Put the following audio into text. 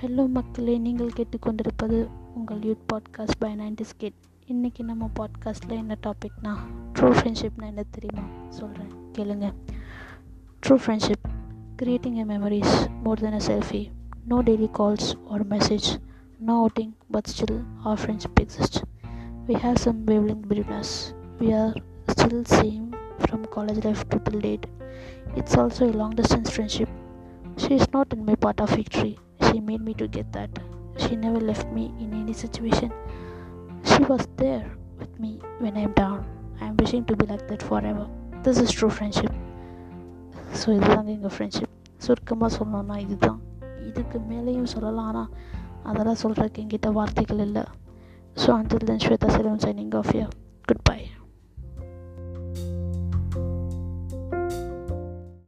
Hello மக்களே நீங்கள் கேட்டுக்கொண்டிருப்பது உங்கள் youth podcast by ninety skid இன்றைக்கி நம்ம பாட்காஸ்ட்டில் என்ன டாபிக்னா ட்ரூ ஃப்ரெண்ட்ஷிப்னா என்ன தெரியுமா சொல்கிறேன் கேளுங்க true friendship creating a memories more then a selfie no daily calls or message no outing but still our friendship exist we have some wavelength between us we are still same from college life to till date. It's also a long distance friendship. She is not in my part of victory. She made me to get that. She never left me in any situation. She was there with me when I am down. I am wishing to be like that forever. This is true friendship. So இதுதாங்க எங்கள் friendship சுருக்கமாக சொல்லணும்னா இதுதான் இதுக்கு மேலேயும் சொல்லலாம் ஆனால் அதெல்லாம் சொல்கிறதுக்கு என்கிட்ட வார்த்தைகள் இல்லை so until then Shweta Selvam signing off யா